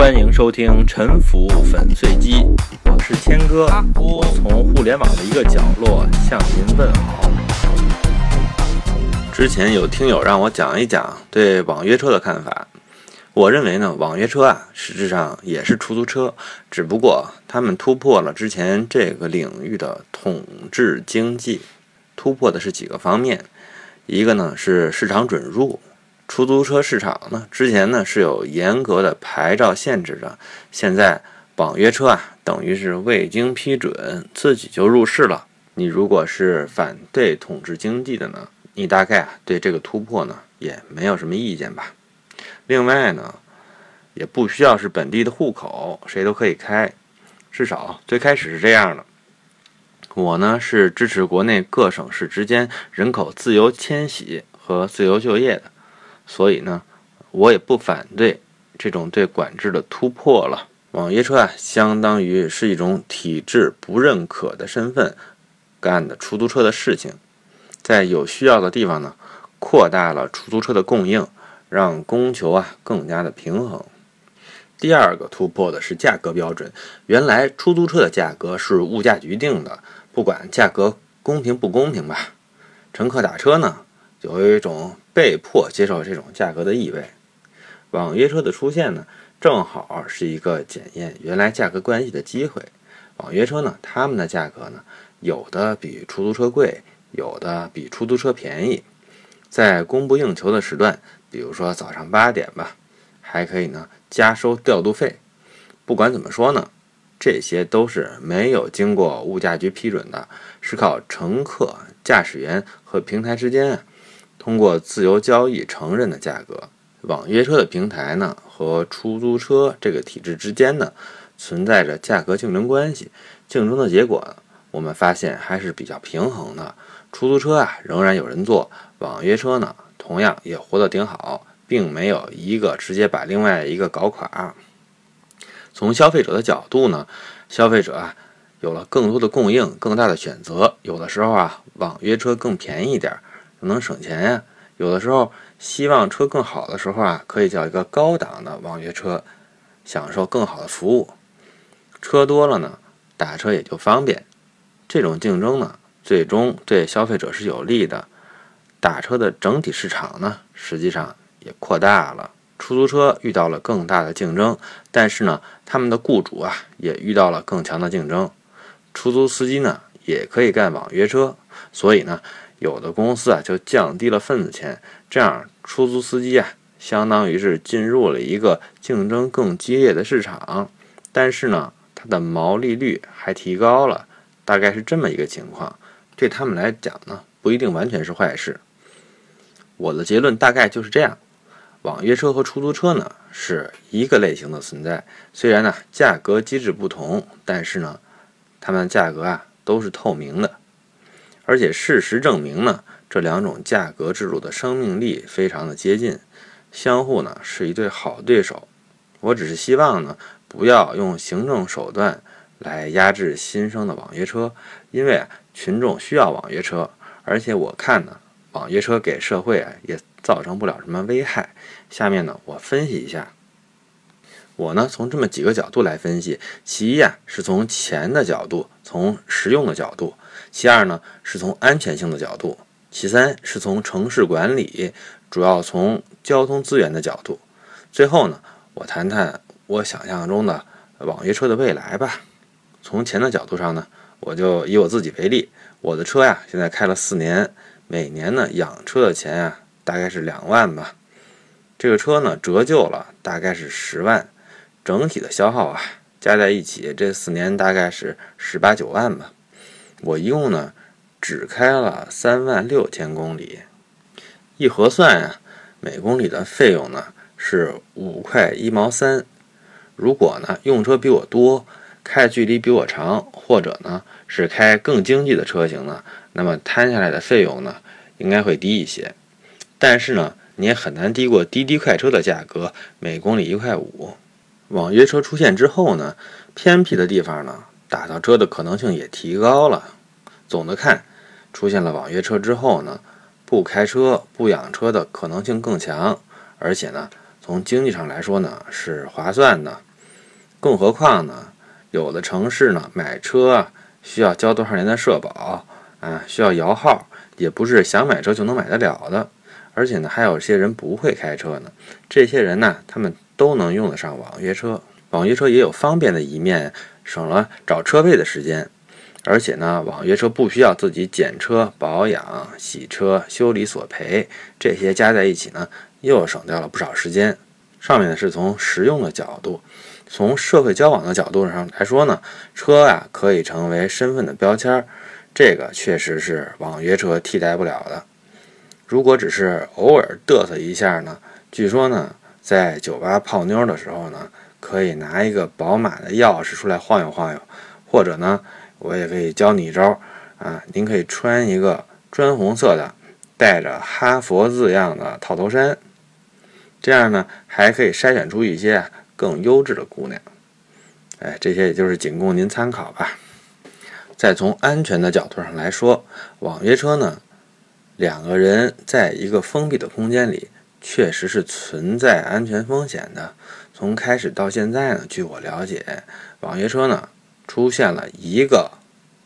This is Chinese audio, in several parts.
欢迎收听《沉浮粉碎机》，我是谦哥，我从互联网的一个角落向您问好。之前有听友让我讲一讲对网约车的看法，我认为呢，网约车啊，实质上也是出租车，只不过他们突破了之前这个领域的统治经济，突破的是几个方面，一个呢是市场准入。出租车市场呢，之前呢是有严格的牌照限制的，现在网约车啊，等于是未经批准自己就入市了。你如果是反对统治经济的呢，你大概啊对这个突破呢也没有什么意见吧。另外呢，也不需要是本地的户口，谁都可以开，至少最开始是这样的。我呢是支持国内各省市之间人口自由迁徙和自由就业的。所以呢，我也不反对这种对管制的突破了。网约车啊，相当于是一种体制不认可的身份干的出租车的事情，在有需要的地方呢，扩大了出租车的供应，让供求啊更加的平衡。第二个突破的是价格标准，原来出租车的价格是物价局定的，不管价格公平不公平吧，乘客打车呢。有一种被迫接受这种价格的意味。网约车的出现呢，正好是一个检验原来价格关系的机会。网约车呢，他们的价格呢，有的比出租车贵，有的比出租车便宜。在供不应求的时段，比如说早上八点吧，还可以呢加收调度费。不管怎么说呢，这些都是没有经过物价局批准的，是靠乘客、驾驶员和平台之间啊。通过自由交易承认的价格，网约车的平台呢和出租车这个体制之间呢存在着价格竞争关系。竞争的结果，我们发现还是比较平衡的。出租车啊仍然有人坐，网约车呢同样也活得挺好，并没有一个直接把另外一个搞垮。从消费者的角度呢，消费者啊有了更多的供应，更大的选择。有的时候啊，网约车更便宜一点。能省钱呀！有的时候希望车更好的时候啊，可以叫一个高档的网约车，享受更好的服务。车多了呢，打车也就方便。这种竞争呢，最终对消费者是有利的。打车的整体市场呢，实际上也扩大了。出租车遇到了更大的竞争，但是呢，他们的雇主啊，也遇到了更强的竞争。出租司机呢，也可以干网约车，所以呢。有的公司啊就降低了份子钱，这样出租司机啊相当于是进入了一个竞争更激烈的市场，但是呢，它的毛利率还提高了，大概是这么一个情况。对他们来讲呢，不一定完全是坏事。我的结论大概就是这样：网约车和出租车呢是一个类型的存在，虽然呢价格机制不同，但是呢，它们价格啊都是透明的。而且事实证明呢，这两种价格制度的生命力非常的接近，相互呢是一对好对手。我只是希望呢，不要用行政手段来压制新生的网约车，因为啊，群众需要网约车，而且我看呢，网约车给社会啊也造成不了什么危害。下面呢，我分析一下。我呢，从这么几个角度来分析。其一啊，是从钱的角度，从实用的角度；其二呢，是从安全性的角度；其三是从城市管理，主要从交通资源的角度。最后呢，我谈谈我想象中的网约车的未来吧。从钱的角度上呢，我就以我自己为例，我的车呀，现在开了四年，每年呢养车的钱呀，大概是两万吧。这个车呢折旧了，大概是十万。整体的消耗啊，加在一起，这四年大概是十八九万吧。我一共呢只开了三万六千公里，一核算呀，每公里的费用呢是五块一毛三。如果呢用车比我多，开距离比我长，或者呢是开更经济的车型呢，那么摊下来的费用呢应该会低一些。但是呢，你也很难低过滴滴快车的价格，每公里一块五。网约车出现之后呢，偏僻的地方呢，打到车的可能性也提高了。总的看，出现了网约车之后呢，不开车、不养车的可能性更强，而且呢，从经济上来说呢，是划算的。更何况呢，有的城市呢买车需要交多少年的社保啊，需要摇号，也不是想买车就能买得了的。而且呢，还有些人不会开车呢，这些人呢，他们都能用得上网约车。网约车也有方便的一面，省了找车位的时间。而且呢，网约车不需要自己检车、保养、洗车、修理、索赔，这些加在一起呢，又省掉了不少时间。上面呢是从实用的角度，从社会交往的角度上来说呢，车啊可以成为身份的标签，这个确实是网约车替代不了的。如果只是偶尔嘚瑟一下呢，据说呢，在酒吧泡妞的时候呢，可以拿一个宝马的钥匙出来晃悠晃悠，或者呢。我也可以教你一招啊！您可以穿一个砖红色的、带着哈佛字样的套头衫，这样呢还可以筛选出一些更优质的姑娘。哎，这些也就是仅供您参考吧。再从安全的角度上来说，网约车呢，两个人在一个封闭的空间里，确实是存在安全风险的。从开始到现在呢，据我了解，网约车呢。出现了一个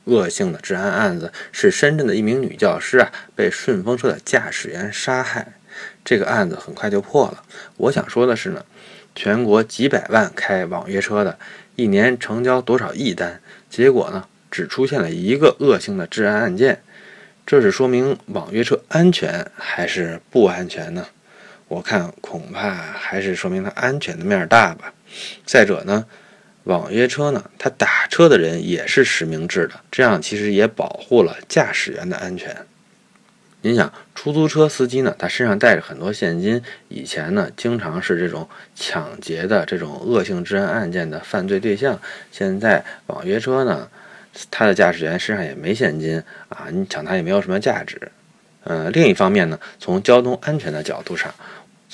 恶性的治安案子，是深圳的一名女教师啊被顺风车的驾驶员杀害。这个案子很快就破了。我想说的是呢，全国几百万开网约车的，一年成交多少亿单，结果呢只出现了一个恶性的治安案件，这是说明网约车安全还是不安全呢？我看恐怕还是说明它安全的面儿大吧。再者呢。网约车呢，它打车的人也是实名制的，这样其实也保护了驾驶员的安全。您想，出租车司机呢，他身上带着很多现金，以前呢，经常是这种抢劫的这种恶性治安案件的犯罪对象。现在网约车呢，他的驾驶员身上也没现金啊，你抢他也没有什么价值。呃，另一方面呢，从交通安全的角度上，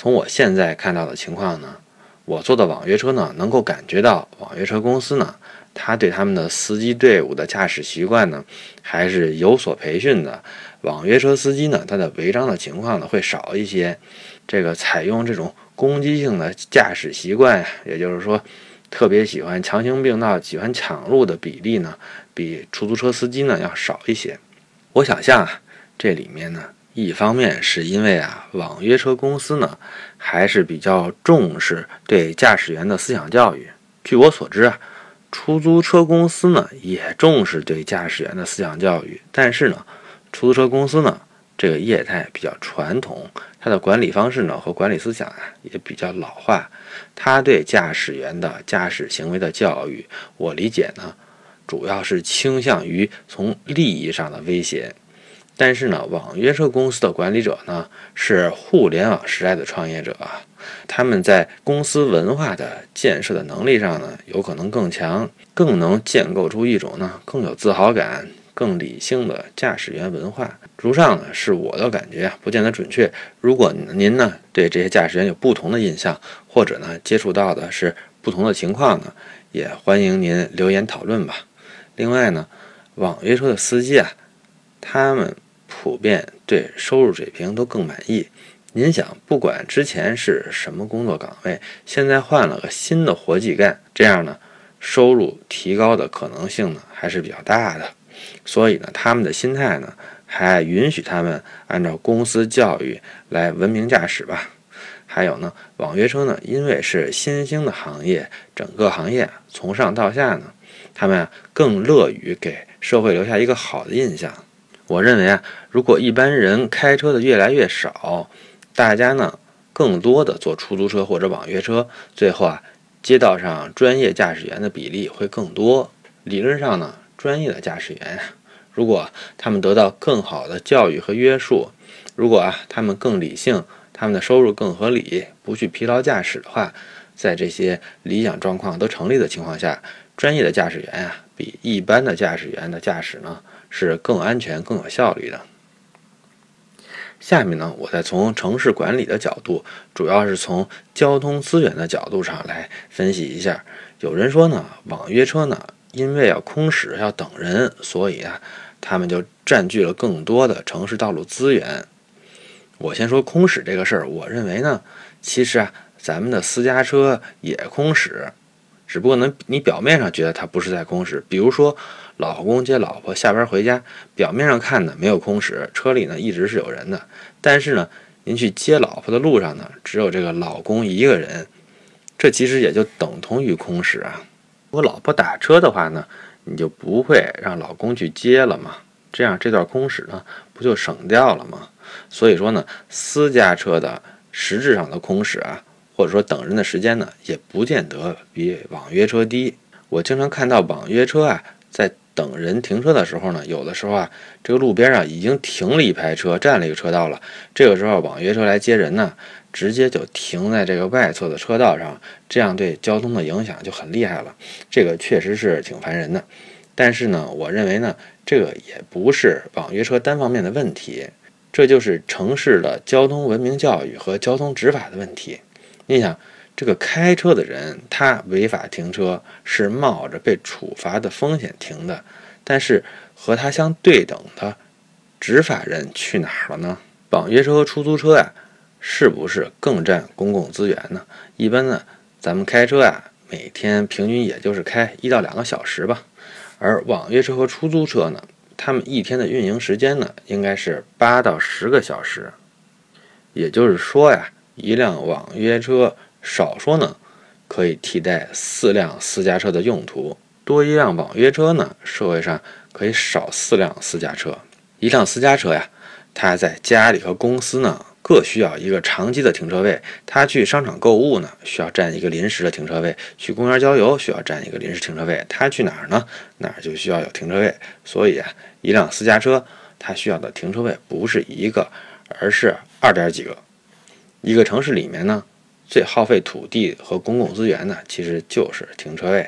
从我现在看到的情况呢。我坐的网约车呢，能够感觉到网约车公司呢，他对他们的司机队伍的驾驶习惯呢，还是有所培训的。网约车司机呢，他的违章的情况呢会少一些。这个采用这种攻击性的驾驶习惯呀，也就是说，特别喜欢强行并道、喜欢抢路的比例呢，比出租车司机呢要少一些。我想象啊，这里面呢。一方面是因为啊，网约车公司呢还是比较重视对驾驶员的思想教育。据我所知啊，出租车公司呢也重视对驾驶员的思想教育。但是呢，出租车公司呢这个业态比较传统，它的管理方式呢和管理思想啊也比较老化。它对驾驶员的驾驶行为的教育，我理解呢，主要是倾向于从利益上的威胁。但是呢，网约车公司的管理者呢是互联网时代的创业者，他们在公司文化的建设的能力上呢，有可能更强，更能建构出一种呢更有自豪感、更理性的驾驶员文化。如上呢是我的感觉啊，不见得准确。如果您呢对这些驾驶员有不同的印象，或者呢接触到的是不同的情况呢，也欢迎您留言讨论吧。另外呢，网约车的司机啊，他们。普遍对收入水平都更满意。您想，不管之前是什么工作岗位，现在换了个新的活计干，这样呢，收入提高的可能性呢还是比较大的。所以呢，他们的心态呢还允许他们按照公司教育来文明驾驶吧。还有呢，网约车呢，因为是新兴的行业，整个行业从上到下呢，他们更乐于给社会留下一个好的印象。我认为啊，如果一般人开车的越来越少，大家呢更多的坐出租车或者网约车，最后啊，街道上专业驾驶员的比例会更多。理论上呢，专业的驾驶员，如果他们得到更好的教育和约束，如果啊他们更理性，他们的收入更合理，不去疲劳驾驶的话，在这些理想状况都成立的情况下，专业的驾驶员啊，比一般的驾驶员的驾驶呢。是更安全、更有效率的。下面呢，我再从城市管理的角度，主要是从交通资源的角度上来分析一下。有人说呢，网约车呢，因为要空驶、要等人，所以啊，他们就占据了更多的城市道路资源。我先说空驶这个事儿，我认为呢，其实啊，咱们的私家车也空驶，只不过呢，你表面上觉得它不是在空驶。比如说，老公接老婆下班回家，表面上看呢没有空驶，车里呢一直是有人的。但是呢，您去接老婆的路上呢，只有这个老公一个人，这其实也就等同于空驶啊。如果老婆打车的话呢，你就不会让老公去接了嘛，这样这段空驶呢不就省掉了吗？所以说呢，私家车的实质上的空驶啊，或者说等人的时间呢，也不见得比网约车低。我经常看到网约车啊，在等人停车的时候呢，有的时候啊，这个路边啊已经停了一排车，占了一个车道了。这个时候网约车来接人呢，直接就停在这个外侧的车道上，这样对交通的影响就很厉害了。这个确实是挺烦人的。但是呢，我认为呢，这个也不是网约车单方面的问题。这就是城市的交通文明教育和交通执法的问题。你想，这个开车的人他违法停车是冒着被处罚的风险停的，但是和他相对等的执法人去哪儿了呢？网约车和出租车呀，是不是更占公共资源呢？一般呢，咱们开车呀，每天平均也就是开一到两个小时吧，而网约车和出租车呢？他们一天的运营时间呢，应该是八到十个小时。也就是说呀，一辆网约车少说呢，可以替代四辆私家车的用途。多一辆网约车呢，社会上可以少四辆私家车。一辆私家车呀，它在家里和公司呢。各需要一个长期的停车位。他去商场购物呢，需要占一个临时的停车位；去公园郊游需要占一个临时停车位。他去哪儿呢？哪儿就需要有停车位。所以啊，一辆私家车它需要的停车位不是一个，而是二点几个。一个城市里面呢，最耗费土地和公共资源呢，其实就是停车位。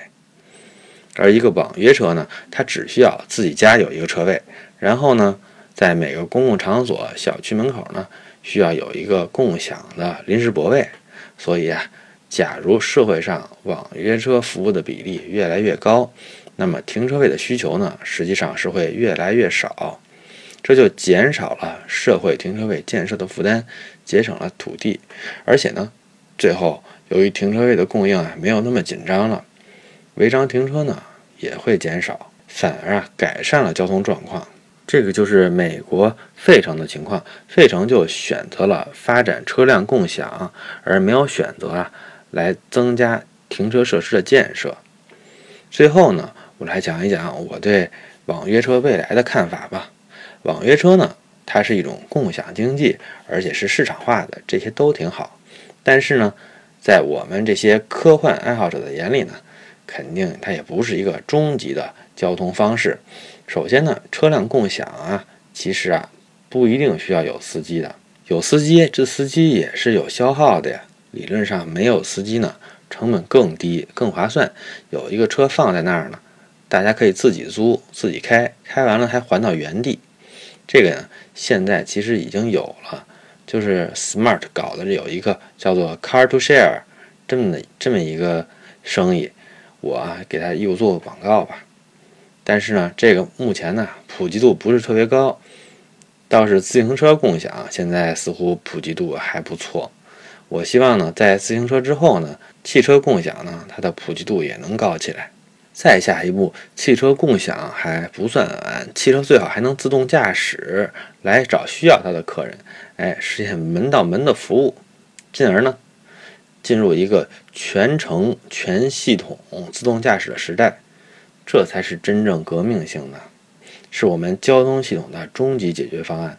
而一个网约车呢，它只需要自己家有一个车位，然后呢，在每个公共场所、小区门口呢。需要有一个共享的临时泊位，所以啊，假如社会上网约车服务的比例越来越高，那么停车位的需求呢，实际上是会越来越少，这就减少了社会停车位建设的负担，节省了土地，而且呢，最后由于停车位的供应啊没有那么紧张了，违章停车呢也会减少，反而啊改善了交通状况。这个就是美国费城的情况，费城就选择了发展车辆共享，而没有选择啊来增加停车设施的建设。最后呢，我来讲一讲我对网约车未来的看法吧。网约车呢，它是一种共享经济，而且是市场化的，这些都挺好。但是呢，在我们这些科幻爱好者的眼里呢，肯定它也不是一个终极的交通方式。首先呢，车辆共享啊，其实啊不一定需要有司机的。有司机，这司机也是有消耗的呀。理论上没有司机呢，成本更低、更划算。有一个车放在那儿呢，大家可以自己租、自己开，开完了还还到原地。这个呢，现在其实已经有了，就是 Smart 搞的有一个叫做 Car to Share 这么的这么一个生意，我给他又做个广告吧。但是呢，这个目前呢普及度不是特别高，倒是自行车共享现在似乎普及度还不错。我希望呢，在自行车之后呢，汽车共享呢它的普及度也能高起来。再下一步，汽车共享还不算完，汽车最好还能自动驾驶来找需要它的客人，哎，实现门到门的服务，进而呢进入一个全程全系统自动驾驶的时代。这才是真正革命性的，是我们交通系统的终极解决方案。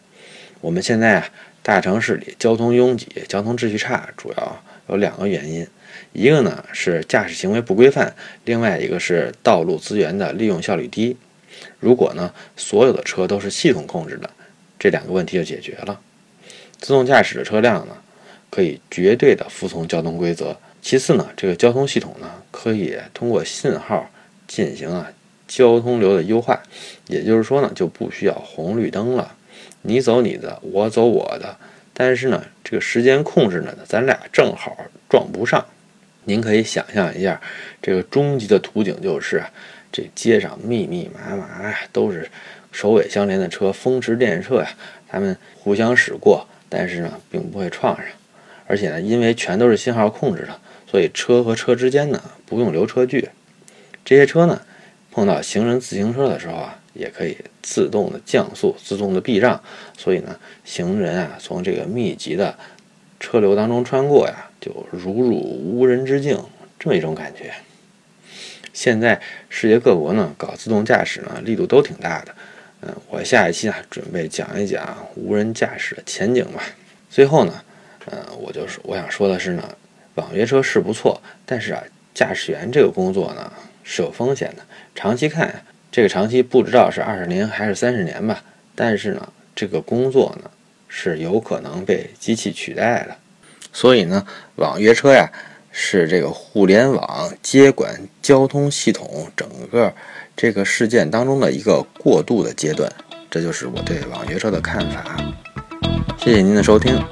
我们现在啊，大城市里交通拥挤、交通秩序差，主要有两个原因：一个呢是驾驶行为不规范，另外一个是道路资源的利用效率低。如果呢所有的车都是系统控制的，这两个问题就解决了。自动驾驶的车辆呢，可以绝对的服从交通规则。其次呢，这个交通系统呢，可以通过信号。进行啊交通流的优化，也就是说呢，就不需要红绿灯了，你走你的，我走我的。但是呢，这个时间控制呢，咱俩正好撞不上。您可以想象一下，这个终极的图景就是，这街上密密麻麻，都是首尾相连的车，风驰电掣呀，他们互相驶过，但是呢，并不会撞上。而且呢，因为全都是信号控制的，所以车和车之间呢不用留车距。这些车呢碰到行人、自行车的时候啊，也可以自动的降速、自动的避让，所以呢，行人啊从这个密集的车流当中穿过呀，就如入无人之境，这么一种感觉。现在世界各国呢搞自动驾驶呢力度都挺大的，嗯，我下一期啊准备讲一讲无人驾驶的前景吧。最后呢，嗯，我就是我想说的是呢，网约车是不错，但是啊，驾驶员这个工作呢是有风险的。长期看，这个长期不知道是二十年还是三十年吧，但是呢，这个工作呢是有可能被机器取代的。所以呢，网约车呀。是这个互联网接管交通系统整个这个事件当中的一个过渡的阶段，这就是我对网约车的看法。谢谢您的收听。